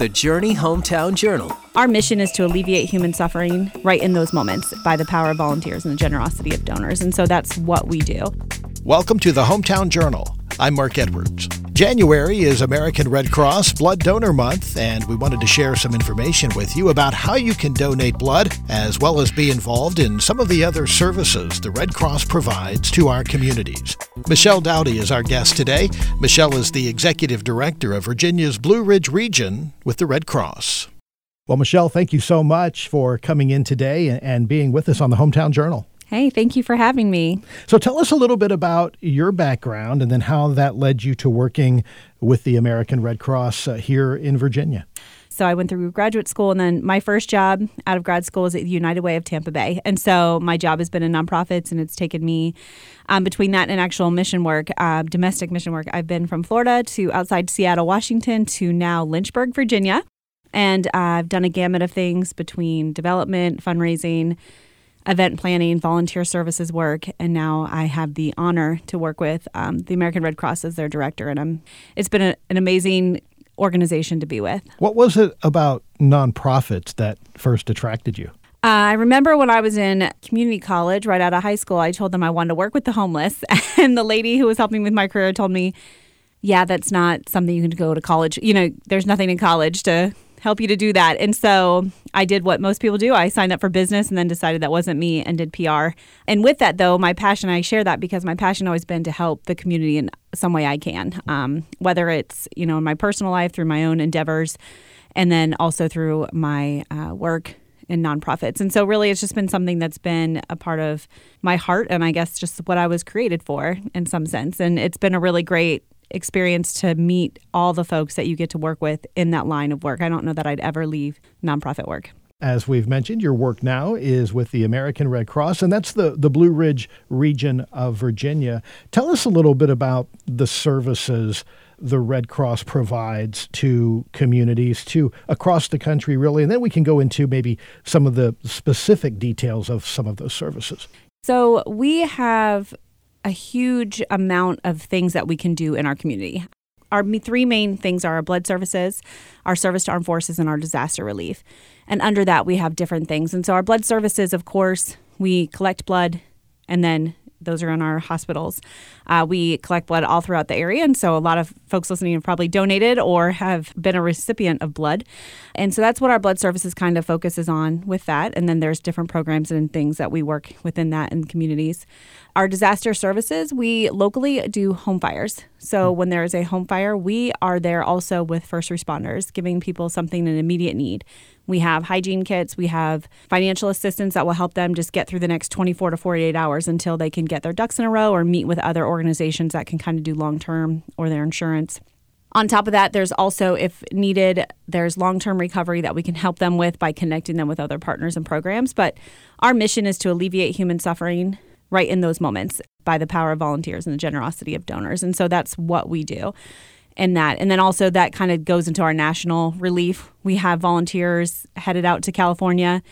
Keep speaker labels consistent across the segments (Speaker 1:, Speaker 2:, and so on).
Speaker 1: The Journey Hometown Journal.
Speaker 2: Our mission is to alleviate human suffering right in those moments by the power of volunteers and the generosity of donors. And so that's what we do.
Speaker 3: Welcome to the Hometown Journal. I'm Mark Edwards. January is American Red Cross Blood Donor Month, and we wanted to share some information with you about how you can donate blood, as well as be involved in some of the other services the Red Cross provides to our communities. Michelle Dowdy is our guest today. Michelle is the Executive Director of Virginia's Blue Ridge region with the Red Cross. Well, Michelle, thank you so much for coming in today and being with us on the Hometown Journal.
Speaker 2: Hey, thank you for having me.
Speaker 3: So, tell us a little bit about your background and then how that led you to working with the American Red Cross uh, here in Virginia.
Speaker 2: So, I went through graduate school, and then my first job out of grad school was at the United Way of Tampa Bay. And so, my job has been in nonprofits, and it's taken me um, between that and actual mission work, uh, domestic mission work. I've been from Florida to outside Seattle, Washington to now Lynchburg, Virginia. And uh, I've done a gamut of things between development, fundraising, event planning, volunteer services work, and now I have the honor to work with um, the American Red Cross as their director, and I'm. It's been a, an amazing organization to be with.
Speaker 3: What was it about nonprofits that first attracted you?
Speaker 2: Uh, I remember when I was in community college, right out of high school, I told them I wanted to work with the homeless, and the lady who was helping with my career told me, "Yeah, that's not something you can go to college. You know, there's nothing in college to help you to do that. And so I did what most people do. I signed up for business and then decided that wasn't me and did PR. And with that, though, my passion, I share that because my passion always been to help the community in some way I can, um, whether it's, you know, in my personal life through my own endeavors and then also through my uh, work in nonprofits. And so, really, it's just been something that's been a part of my heart and I guess just what I was created for in some sense. And it's been a really great experience to meet all the folks that you get to work with in that line of work. I don't know that I'd ever leave nonprofit work.
Speaker 3: As we've mentioned, your work now is with the American Red Cross, and that's the, the Blue Ridge region of Virginia. Tell us a little bit about the services the Red Cross provides to communities to across the country, really, and then we can go into maybe some of the specific details of some of those services.
Speaker 2: So we have a huge amount of things that we can do in our community. Our three main things are our blood services, our service to armed forces, and our disaster relief. And under that, we have different things. And so, our blood services, of course, we collect blood and then those are in our hospitals. Uh, we collect blood all throughout the area, and so a lot of folks listening have probably donated or have been a recipient of blood. And so that's what our blood services kind of focuses on with that. And then there's different programs and things that we work within that in communities. Our disaster services, we locally do home fires. So hmm. when there is a home fire, we are there also with first responders, giving people something in immediate need. We have hygiene kits, we have financial assistance that will help them just get through the next 24 to 48 hours until they can get their ducks in a row or meet with other organizations that can kind of do long term or their insurance. On top of that, there's also, if needed, there's long term recovery that we can help them with by connecting them with other partners and programs. But our mission is to alleviate human suffering right in those moments by the power of volunteers and the generosity of donors. And so that's what we do in that. And then also that kind of goes into our national relief. We have volunteers headed out to California,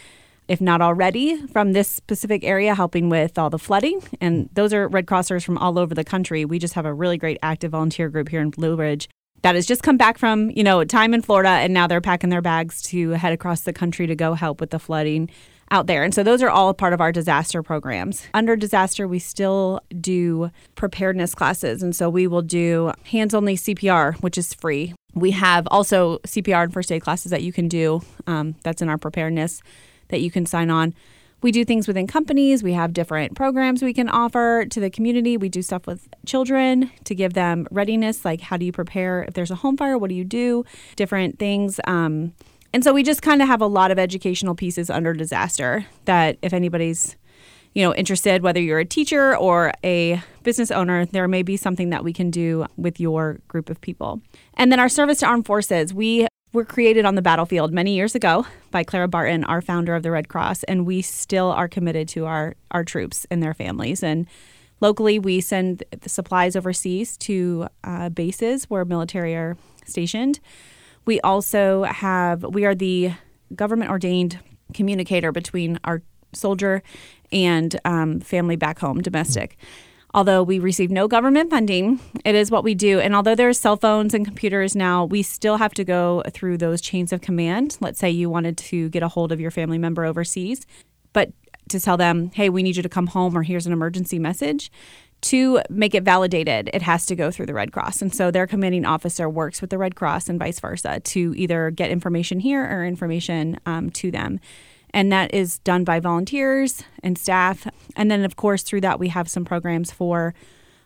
Speaker 2: if not already, from this specific area, helping with all the flooding. And those are Red Crossers from all over the country. We just have a really great active volunteer group here in Blue Ridge that has just come back from, you know, time in Florida and now they're packing their bags to head across the country to go help with the flooding out there. And so those are all part of our disaster programs. Under disaster, we still do preparedness classes. And so we will do hands only CPR, which is free. We have also CPR and first aid classes that you can do. Um, that's in our preparedness that you can sign on. We do things within companies. We have different programs we can offer to the community. We do stuff with children to give them readiness, like how do you prepare if there's a home fire? What do you do? Different things. Um, and so we just kind of have a lot of educational pieces under disaster that if anybody's you know interested whether you're a teacher or a business owner there may be something that we can do with your group of people and then our service to armed forces we were created on the battlefield many years ago by clara barton our founder of the red cross and we still are committed to our our troops and their families and locally we send the supplies overseas to uh, bases where military are stationed we also have, we are the government ordained communicator between our soldier and um, family back home, domestic. Although we receive no government funding, it is what we do. And although there's cell phones and computers now, we still have to go through those chains of command. Let's say you wanted to get a hold of your family member overseas, but to tell them, hey, we need you to come home or here's an emergency message. To make it validated, it has to go through the Red Cross. And so their commanding officer works with the Red Cross and vice versa to either get information here or information um, to them and that is done by volunteers and staff. And then, of course, through that, we have some programs for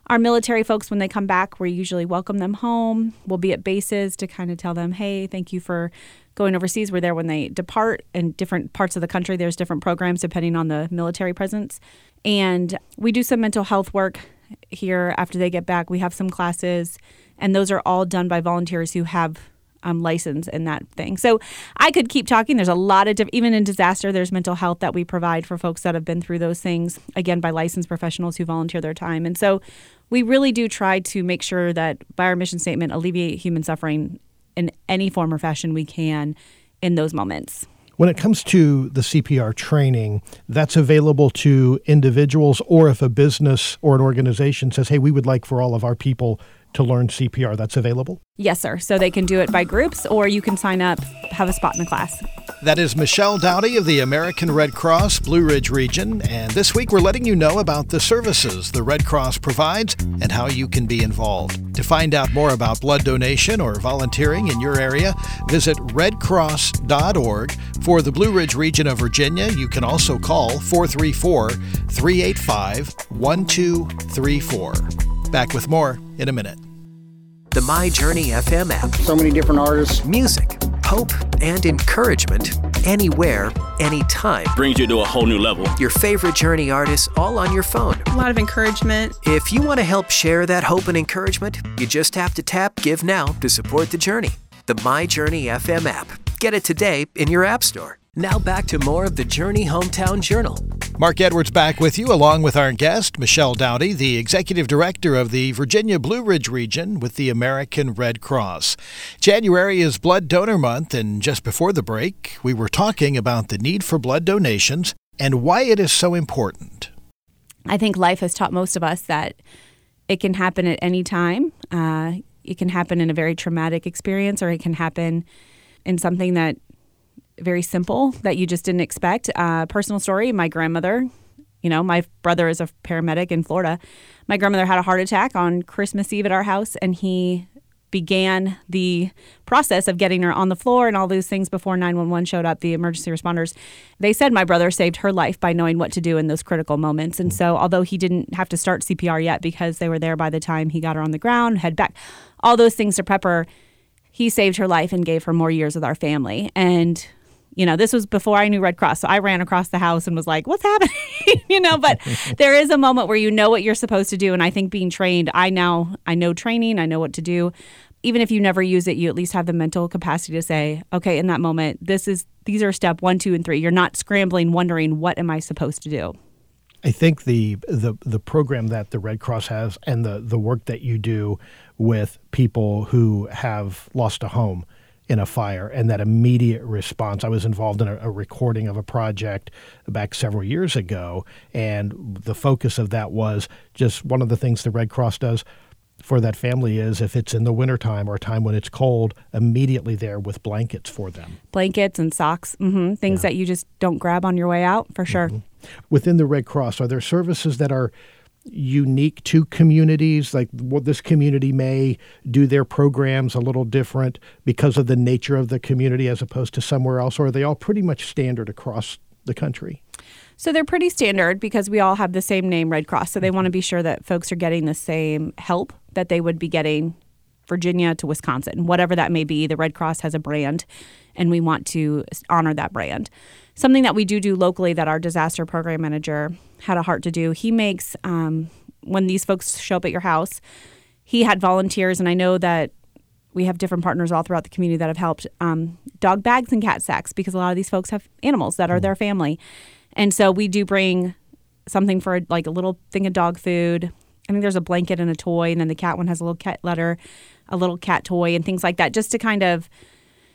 Speaker 2: our military folks when they come back. We usually welcome them home. We'll be at bases to kind of tell them, hey, thank you for going overseas. We're there when they depart. In different parts of the country, there's different programs depending on the military presence. And we do some mental health work here after they get back. We have some classes, and those are all done by volunteers who have um, license in that thing. So I could keep talking. There's a lot of different, even in disaster, there's mental health that we provide for folks that have been through those things, again, by licensed professionals who volunteer their time. And so we really do try to make sure that by our mission statement, alleviate human suffering in any form or fashion we can in those moments.
Speaker 3: When it comes to the CPR training, that's available to individuals, or if a business or an organization says, hey, we would like for all of our people to learn CPR, that's available?
Speaker 2: Yes, sir. So they can do it by groups or you can sign up, have a spot in the class.
Speaker 3: That is Michelle Dowdy of the American Red Cross Blue Ridge region. And this week we're letting you know about the services the Red Cross provides and how you can be involved. To find out more about blood donation or volunteering in your area, visit redcross.org. For the Blue Ridge region of Virginia, you can also call 434 385 1234. Back with more in a minute.
Speaker 1: The My Journey FM app.
Speaker 4: So many different artists.
Speaker 1: Music, hope, and encouragement anywhere, anytime.
Speaker 5: Brings you to a whole new level.
Speaker 1: Your favorite Journey artists all on your phone.
Speaker 6: A lot of encouragement.
Speaker 1: If you want to help share that hope and encouragement, you just have to tap Give Now to support the journey. The My Journey FM app. Get it today in your App Store. Now back to more of the Journey Hometown Journal.
Speaker 3: Mark Edwards back with you, along with our guest, Michelle Dowdy, the Executive Director of the Virginia Blue Ridge region with the American Red Cross. January is Blood Donor Month, and just before the break, we were talking about the need for blood donations and why it is so important.
Speaker 2: I think life has taught most of us that it can happen at any time. Uh, it can happen in a very traumatic experience, or it can happen in something that very simple that you just didn't expect. Uh, personal story my grandmother, you know, my brother is a paramedic in Florida. My grandmother had a heart attack on Christmas Eve at our house, and he began the process of getting her on the floor and all those things before 911 showed up, the emergency responders. They said my brother saved her life by knowing what to do in those critical moments. And so, although he didn't have to start CPR yet because they were there by the time he got her on the ground, head back, all those things to prep her, he saved her life and gave her more years with our family. And you know, this was before I knew Red Cross. So I ran across the house and was like, what's happening? you know, but there is a moment where you know what you're supposed to do. And I think being trained, I now, I know training, I know what to do. Even if you never use it, you at least have the mental capacity to say, okay, in that moment, this is, these are step one, two, and three. You're not scrambling, wondering, what am I supposed to do?
Speaker 3: I think the, the the program that the Red Cross has and the the work that you do with people who have lost a home in a fire and that immediate response. I was involved in a, a, recording of a project back several years ago, and the focus of that was just one of the things the Red Cross does for that family is if it's in the wintertime or a time when it's cold, immediately there with blankets for them.
Speaker 2: Blankets and socks, mm-hmm. things yeah. that you just don't grab on your way out, for sure. Mm-hmm.
Speaker 3: Within the Red Cross, are there services that are unique to communities like what this community may do their programs a little different because of the nature of the community as opposed to somewhere else or are they all pretty much standard across the country?
Speaker 2: So they're pretty standard because we all have the same name red cross so they mm-hmm. want to be sure that folks are getting the same help that they would be getting virginia to wisconsin whatever that may be the red cross has a brand and we want to honor that brand something that we do do locally that our disaster program manager had a heart to do. He makes um, when these folks show up at your house. He had volunteers, and I know that we have different partners all throughout the community that have helped um, dog bags and cat sacks because a lot of these folks have animals that are their family, and so we do bring something for like a little thing of dog food. I think there's a blanket and a toy, and then the cat one has a little cat letter, a little cat toy, and things like that, just to kind of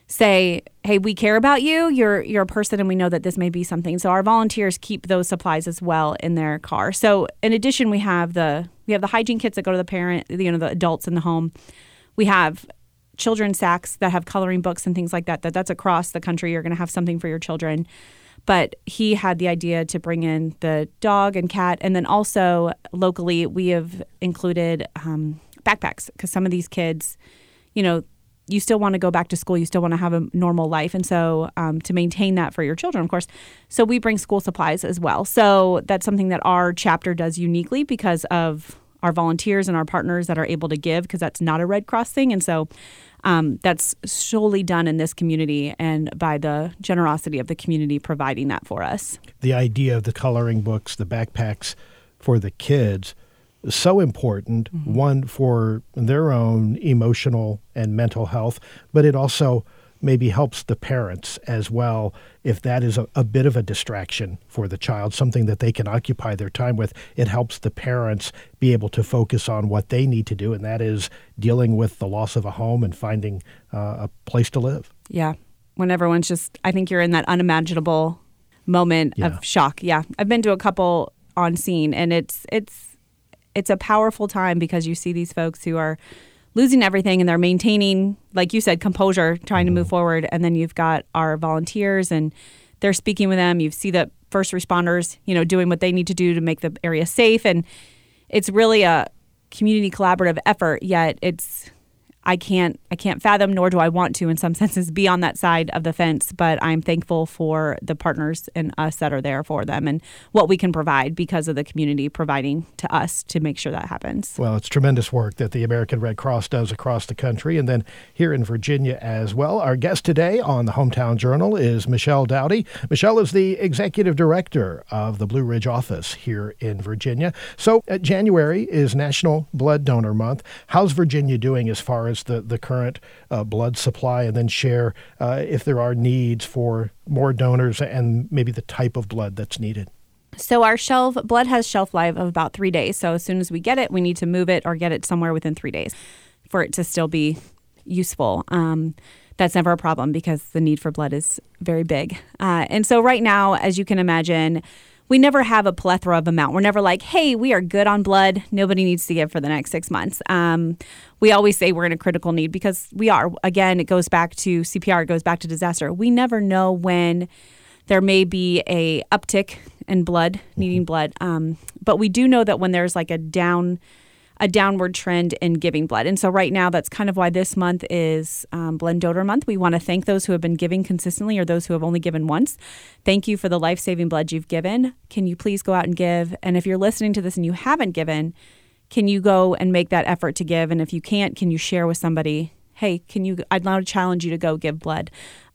Speaker 2: say, hey, we care about you. You're you're a person, and we know that this may be something. So our volunteers keep those supplies as well in their car. So in addition, we have the we have the hygiene kits that go to the parent, you know, the adults in the home. We have children's sacks that have coloring books and things like that. That that's across the country. You're going to have something for your children. But he had the idea to bring in the dog and cat, and then also locally we have included um, backpacks because some of these kids, you know, you still want to go back to school. You still want to have a normal life. And so, um, to maintain that for your children, of course. So, we bring school supplies as well. So, that's something that our chapter does uniquely because of our volunteers and our partners that are able to give, because that's not a Red Cross thing. And so, um, that's solely done in this community and by the generosity of the community providing that for us.
Speaker 3: The idea of the coloring books, the backpacks for the kids so important, mm-hmm. one for their own emotional and mental health, but it also maybe helps the parents as well if that is a, a, bit of a distraction for the child, something that they can occupy their time with. It helps the parents be able to focus on what they need to do, and that is dealing with the loss of a home and finding uh, a place to live.
Speaker 2: Yeah. When everyone's just, I think you're in that unimaginable moment yeah. of shock. Yeah. I've been to a couple on scene, and it's, it's, it's a powerful time because you see these folks who are losing everything and they're maintaining, like you said, composure, trying to move mm-hmm. forward. And then you've got our volunteers and they're speaking with them. You see the first responders, you know, doing what they need to do to make the area safe. And it's really a community collaborative effort, yet it's I can't I can't fathom nor do I want to in some senses be on that side of the fence, but I'm thankful for the partners and us that are there for them and what we can provide because of the community providing to us to make sure that happens.
Speaker 3: Well, it's tremendous work that the American Red Cross does across the country and then here in Virginia as well. Our guest today on the Hometown Journal is Michelle Dowdy. Michelle is the executive director of the Blue Ridge office here in Virginia. So, uh, January is National Blood Donor Month. How's Virginia doing as far as the, the current uh, blood supply and then share uh, if there are needs for more donors and maybe the type of blood that's needed.
Speaker 2: So our shelf blood has shelf life of about three days. So as soon as we get it, we need to move it or get it somewhere within three days for it to still be useful. Um, that's never a problem because the need for blood is very big. Uh, and so right now, as you can imagine, we never have a plethora of amount. We're never like, hey, we are good on blood. Nobody needs to give for the next six months. Um, we always say we're in a critical need because we are. Again, it goes back to CPR, it goes back to disaster. We never know when there may be a uptick in blood, needing blood. Um, but we do know that when there's like a down a downward trend in giving blood. And so, right now, that's kind of why this month is um, Blood Donor Month. We want to thank those who have been giving consistently or those who have only given once. Thank you for the life saving blood you've given. Can you please go out and give? And if you're listening to this and you haven't given, can you go and make that effort to give? And if you can't, can you share with somebody? Hey, can you? I'd to challenge you to go give blood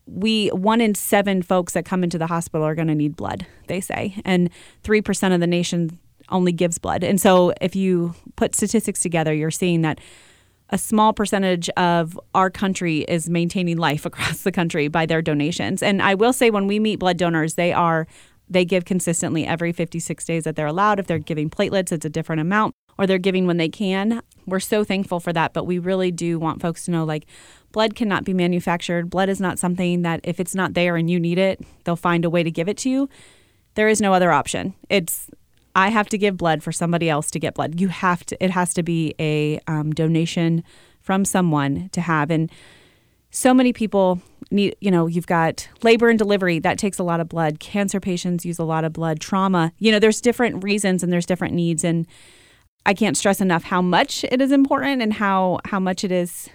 Speaker 2: we one in seven folks that come into the hospital are going to need blood they say and 3% of the nation only gives blood. And so if you put statistics together, you're seeing that a small percentage of our country is maintaining life across the country by their donations. And I will say when we meet blood donors, they are they give consistently every 56 days that they're allowed. If they're giving platelets, it's a different amount or they're giving when they can. We're so thankful for that, but we really do want folks to know like blood cannot be manufactured. Blood is not something that if it's not there and you need it, they'll find a way to give it to you. There is no other option. It's I have to give blood for somebody else to get blood. You have to, it has to be a um, donation from someone to have. And so many people need, you know, you've got labor and delivery, that takes a lot of blood. Cancer patients use a lot of blood. Trauma, you know, there's different reasons and there's different needs. And I can't stress enough how much it is important and how, how much it is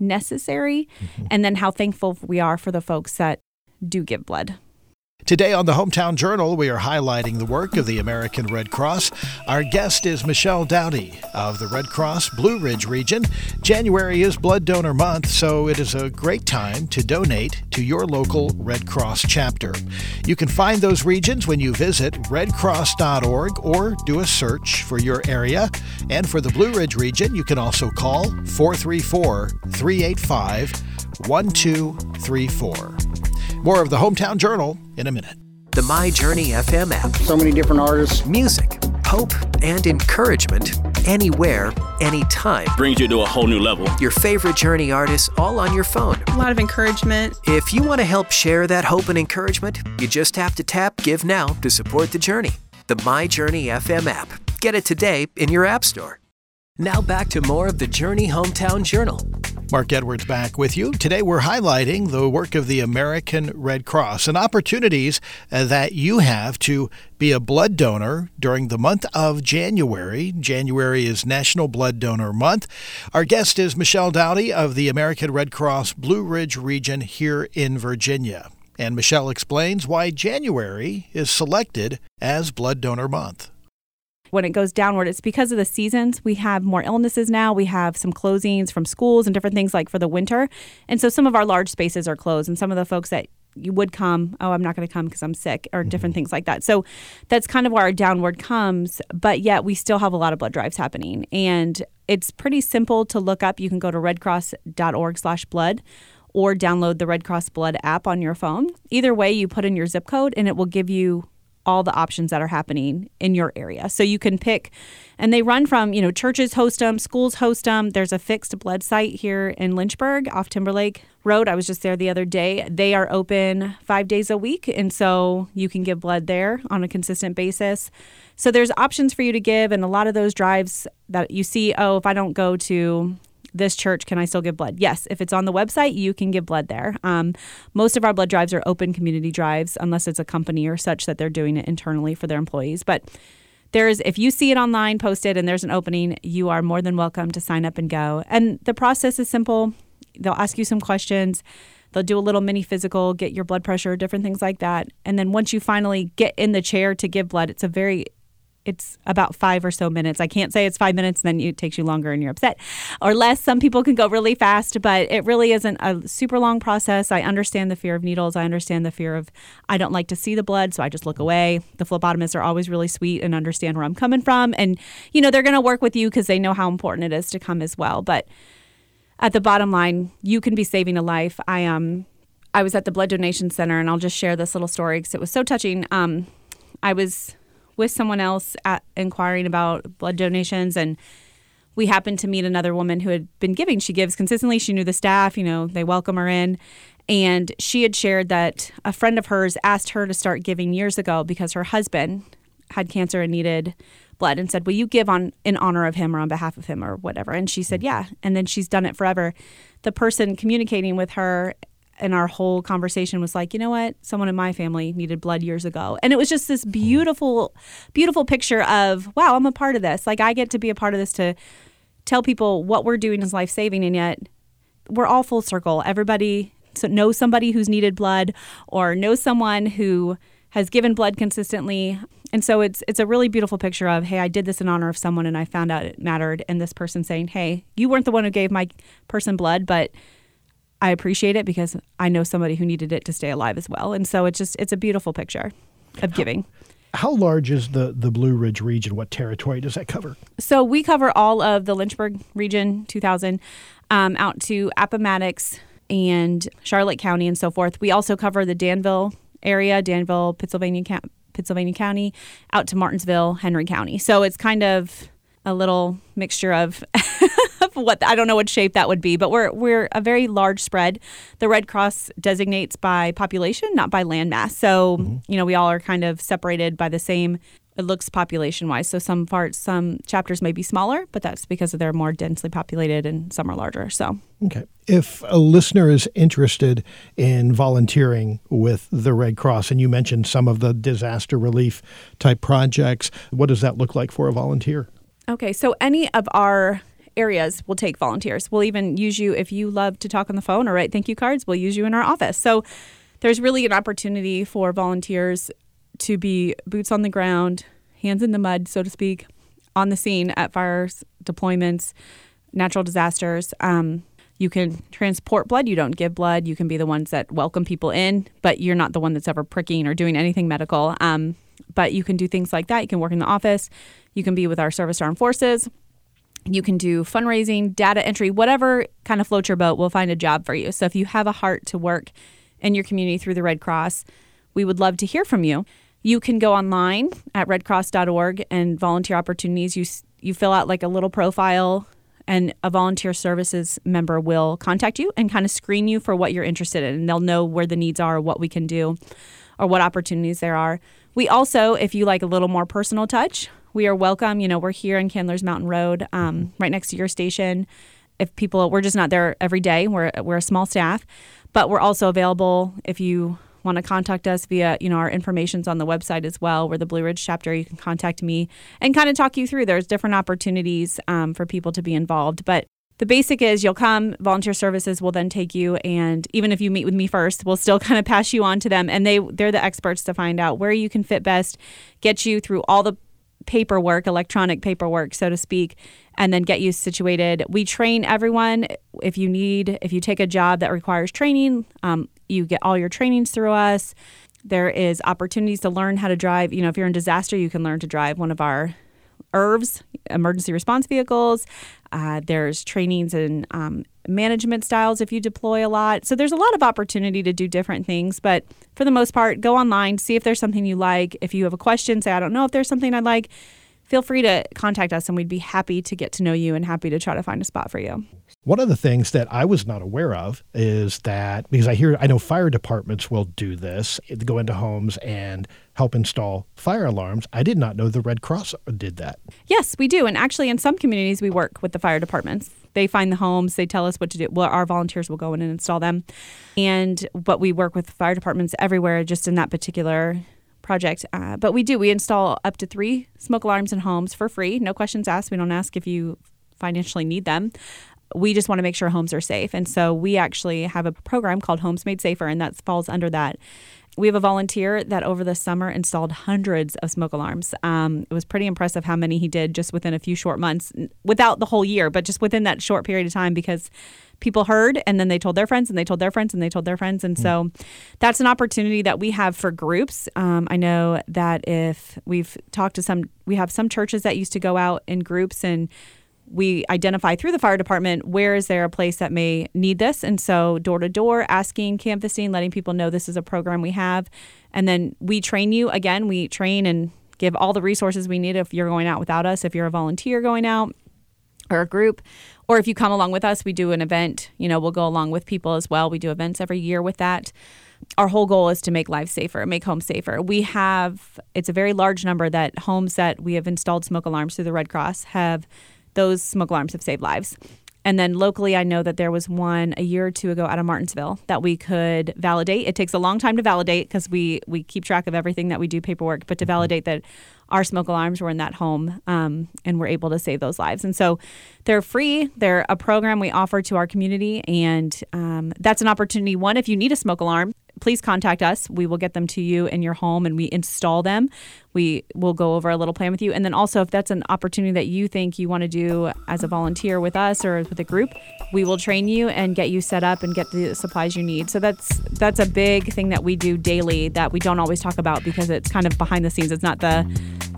Speaker 2: necessary. Mm-hmm. And then how thankful we are for the folks that do give blood.
Speaker 3: Today on the Hometown Journal, we are highlighting the work of the American Red Cross. Our guest is Michelle Dowdy of the Red Cross Blue Ridge region. January is Blood Donor Month, so it is a great time to donate to your local Red Cross chapter. You can find those regions when you visit redcross.org or do a search for your area. And for the Blue Ridge region, you can also call 434 385 1234. More of the Hometown Journal in a minute.
Speaker 1: The My Journey FM app.
Speaker 4: So many different artists.
Speaker 1: Music, hope, and encouragement anywhere, anytime.
Speaker 4: Brings you to a whole new level.
Speaker 1: Your favorite Journey artists all on your phone.
Speaker 5: A lot of encouragement.
Speaker 1: If you want to help share that hope and encouragement, you just have to tap Give Now to support the Journey. The My Journey FM app. Get it today in your App Store. Now back to more of the Journey Hometown Journal.
Speaker 3: Mark Edwards back with you. Today we're highlighting the work of the American Red Cross and opportunities uh, that you have to be a blood donor during the month of January. January is National Blood Donor Month. Our guest is Michelle Dowdy of the American Red Cross Blue Ridge region here in Virginia. And Michelle explains why January is selected as Blood Donor Month
Speaker 2: when it goes downward, it's because of the seasons. We have more illnesses now. We have some closings from schools and different things like for the winter. And so some of our large spaces are closed, and some of the folks that you would come, oh, I'm not going to come because I'm sick, or different mm-hmm. things like that. So that's kind of where our downward comes, but yet we still have a lot of blood drives happening. And it's pretty simple to look up. You can go to redcross.org slash blood or download the Red Cross Blood app on your phone. Either way, you put in your zip code and it will give you all the options that are happening in your area. So you can pick, and they run from, you know, churches host them, schools host them. There's a fixed blood site here in Lynchburg off Timberlake Road. I was just there the other day. They are open five days a week, and so you can give blood there on a consistent basis. So there's options for you to give, and a lot of those drives that you see, oh, if I don't go to this church, can I still give blood? Yes, if it's on the website, you can give blood there. Um, most of our blood drives are open community drives, unless it's a company or such that they're doing it internally for their employees. But there's if you see it online posted and there's an opening, you are more than welcome to sign up and go. And the process is simple. They'll ask you some questions. They'll do a little mini physical, get your blood pressure, different things like that. And then once you finally get in the chair to give blood, it's a very it's about five or so minutes. I can't say it's five minutes, then it takes you longer and you're upset, or less. Some people can go really fast, but it really isn't a super long process. I understand the fear of needles. I understand the fear of I don't like to see the blood, so I just look away. The phlebotomists are always really sweet and understand where I'm coming from, and you know they're going to work with you because they know how important it is to come as well. But at the bottom line, you can be saving a life. I um I was at the blood donation center, and I'll just share this little story because it was so touching. Um, I was with someone else at, inquiring about blood donations and we happened to meet another woman who had been giving. She gives consistently. She knew the staff, you know, they welcome her in. And she had shared that a friend of hers asked her to start giving years ago because her husband had cancer and needed blood and said, Will you give on in honor of him or on behalf of him or whatever? And she said, mm. Yeah. And then she's done it forever. The person communicating with her and our whole conversation was like, you know what? Someone in my family needed blood years ago. And it was just this beautiful, beautiful picture of, wow, I'm a part of this. Like, I get to be a part of this to tell people what we're doing is life saving. And yet, we're all full circle. Everybody knows somebody who's needed blood or knows someone who has given blood consistently. And so it's it's a really beautiful picture of, hey, I did this in honor of someone and I found out it mattered. And this person saying, hey, you weren't the one who gave my person blood, but I appreciate it because I know somebody who needed it to stay alive as well. And so it's just it's a beautiful picture of giving.
Speaker 3: How large is the the Blue Ridge region? What territory does that cover?
Speaker 2: So we cover all of the Lynchburg region, 2000, um, out to Appomattox and Charlotte County and so forth. We also cover the Danville area, Danville, Pittsylvania, Pittsylvania County, out to Martinsville, Henry County. So it's kind of a little mixture of what I don't know what shape that would be, but we're we're a very large spread. The Red Cross designates by population, not by landmass. So mm-hmm. you know we all are kind of separated by the same. It looks population wise. So some parts, some chapters may be smaller, but that's because they're more densely populated and some are larger. So
Speaker 3: okay, if a listener is interested in volunteering with the Red Cross, and you mentioned some of the disaster relief type projects, what does that look like for a volunteer?
Speaker 2: Okay, so any of our areas will take volunteers. We'll even use you if you love to talk on the phone or write thank you cards, we'll use you in our office. So there's really an opportunity for volunteers to be boots on the ground, hands in the mud, so to speak, on the scene at fires, deployments, natural disasters. Um, you can transport blood. You don't give blood. You can be the ones that welcome people in, but you're not the one that's ever pricking or doing anything medical. Um, but you can do things like that. You can work in the office. You can be with our service armed forces. You can do fundraising, data entry, whatever kind of floats your boat, we'll find a job for you. So if you have a heart to work in your community through the Red Cross, we would love to hear from you. You can go online at redcross.org and volunteer opportunities. You you fill out like a little profile and a volunteer services member will contact you and kind of screen you for what you're interested in and they'll know where the needs are what we can do or what opportunities there are we also if you like a little more personal touch we are welcome you know we're here in candler's mountain road um, right next to your station if people we're just not there every day we're, we're a small staff but we're also available if you want to contact us via, you know, our information's on the website as well. We're the Blue Ridge chapter. You can contact me and kind of talk you through. There's different opportunities um, for people to be involved, but the basic is you'll come volunteer services will then take you and even if you meet with me first we'll still kind of pass you on to them and they they're the experts to find out where you can fit best get you through all the paperwork electronic paperwork so to speak and then get you situated we train everyone if you need if you take a job that requires training um, you get all your trainings through us. There is opportunities to learn how to drive. You know, if you're in disaster, you can learn to drive one of our ERVs, emergency response vehicles. Uh, there's trainings and um, management styles if you deploy a lot. So there's a lot of opportunity to do different things. But for the most part, go online, see if there's something you like. If you have a question, say, I don't know if there's something I'd like feel free to contact us and we'd be happy to get to know you and happy to try to find a spot for you.
Speaker 3: One of the things that I was not aware of is that because I hear I know fire departments will do this, go into homes and help install fire alarms. I did not know the Red Cross did that.
Speaker 2: Yes, we do. And actually in some communities we work with the fire departments. They find the homes, they tell us what to do. Well, our volunteers will go in and install them. And but we work with fire departments everywhere just in that particular project. Uh, but we do. We install up to three smoke alarms in homes for free. No questions asked. We don't ask if you financially need them. We just want to make sure homes are safe. And so we actually have a program called Homes Made Safer, and that falls under that. We have a volunteer that over the summer installed hundreds of smoke alarms. Um, it was pretty impressive how many he did just within a few short months, without the whole year, but just within that short period of time because people heard and then they told their friends and they told their friends and they told their friends. And mm. so that's an opportunity that we have for groups. Um, I know that if we've talked to some, we have some churches that used to go out in groups and we identify through the fire department where is there a place that may need this? And so door to door asking canvassing letting people know this is a program we have. And then we train you. Again we train and give all the resources we need if you're going out without us if you're a volunteer going out or a group. Or if you come along with us we do an event. You know we'll go along with people as well. We do events every year with that. Our whole goal is to make lives safer make homes safer. We have it's a very large number that homes that we have installed smoke alarms through the red cross have those smoke alarms have saved lives and then locally, I know that there was one a year or two ago out of Martinsville that we could validate. It takes a long time to validate because we we keep track of everything that we do paperwork, but to mm-hmm. validate that our smoke alarms were in that home um, and we're able to save those lives. And so they're free. They're a program we offer to our community, and um, that's an opportunity. One, if you need a smoke alarm, please contact us. We will get them to you in your home and we install them. We will go over a little plan with you. And then also, if that's an opportunity that you think you want to do as a volunteer with us or with a group, we will train you and get you set up and get the supplies you need. So that's that's a big thing that we do daily that we don't always talk about because it's kind of behind the scenes. It's not the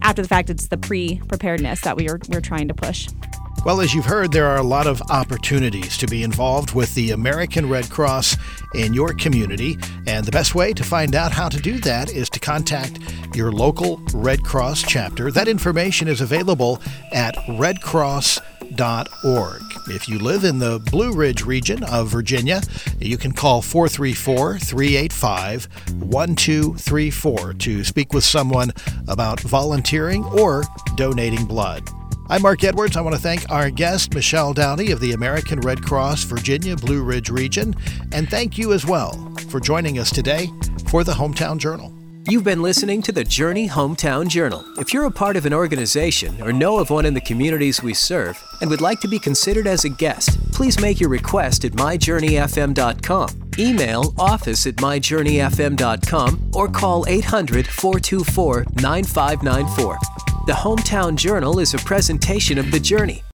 Speaker 2: after the fact, it's the pre preparedness that we are, we're trying to push.
Speaker 3: Well, as you've heard, there are a lot of opportunities to be involved with the American Red Cross in your community. And the best way to find out how to do that is to contact your local Red Cross chapter. That information is available at redcross.org. If you live in the Blue Ridge region of Virginia, you can call 434 385 1234 to speak with someone about volunteering or donating blood. I'm Mark Edwards. I want to thank our guest, Michelle Dowdy of the American Red Cross Virginia Blue Ridge region, and thank you as well for joining us today for the Hometown Journal.
Speaker 1: You've been listening to the Journey Hometown Journal. If you're a part of an organization or know of one in the communities we serve and would like to be considered as a guest, please make your request at myjourneyfm.com. Email office at myjourneyfm.com or call 800 424 9594. The Hometown Journal is a presentation of The Journey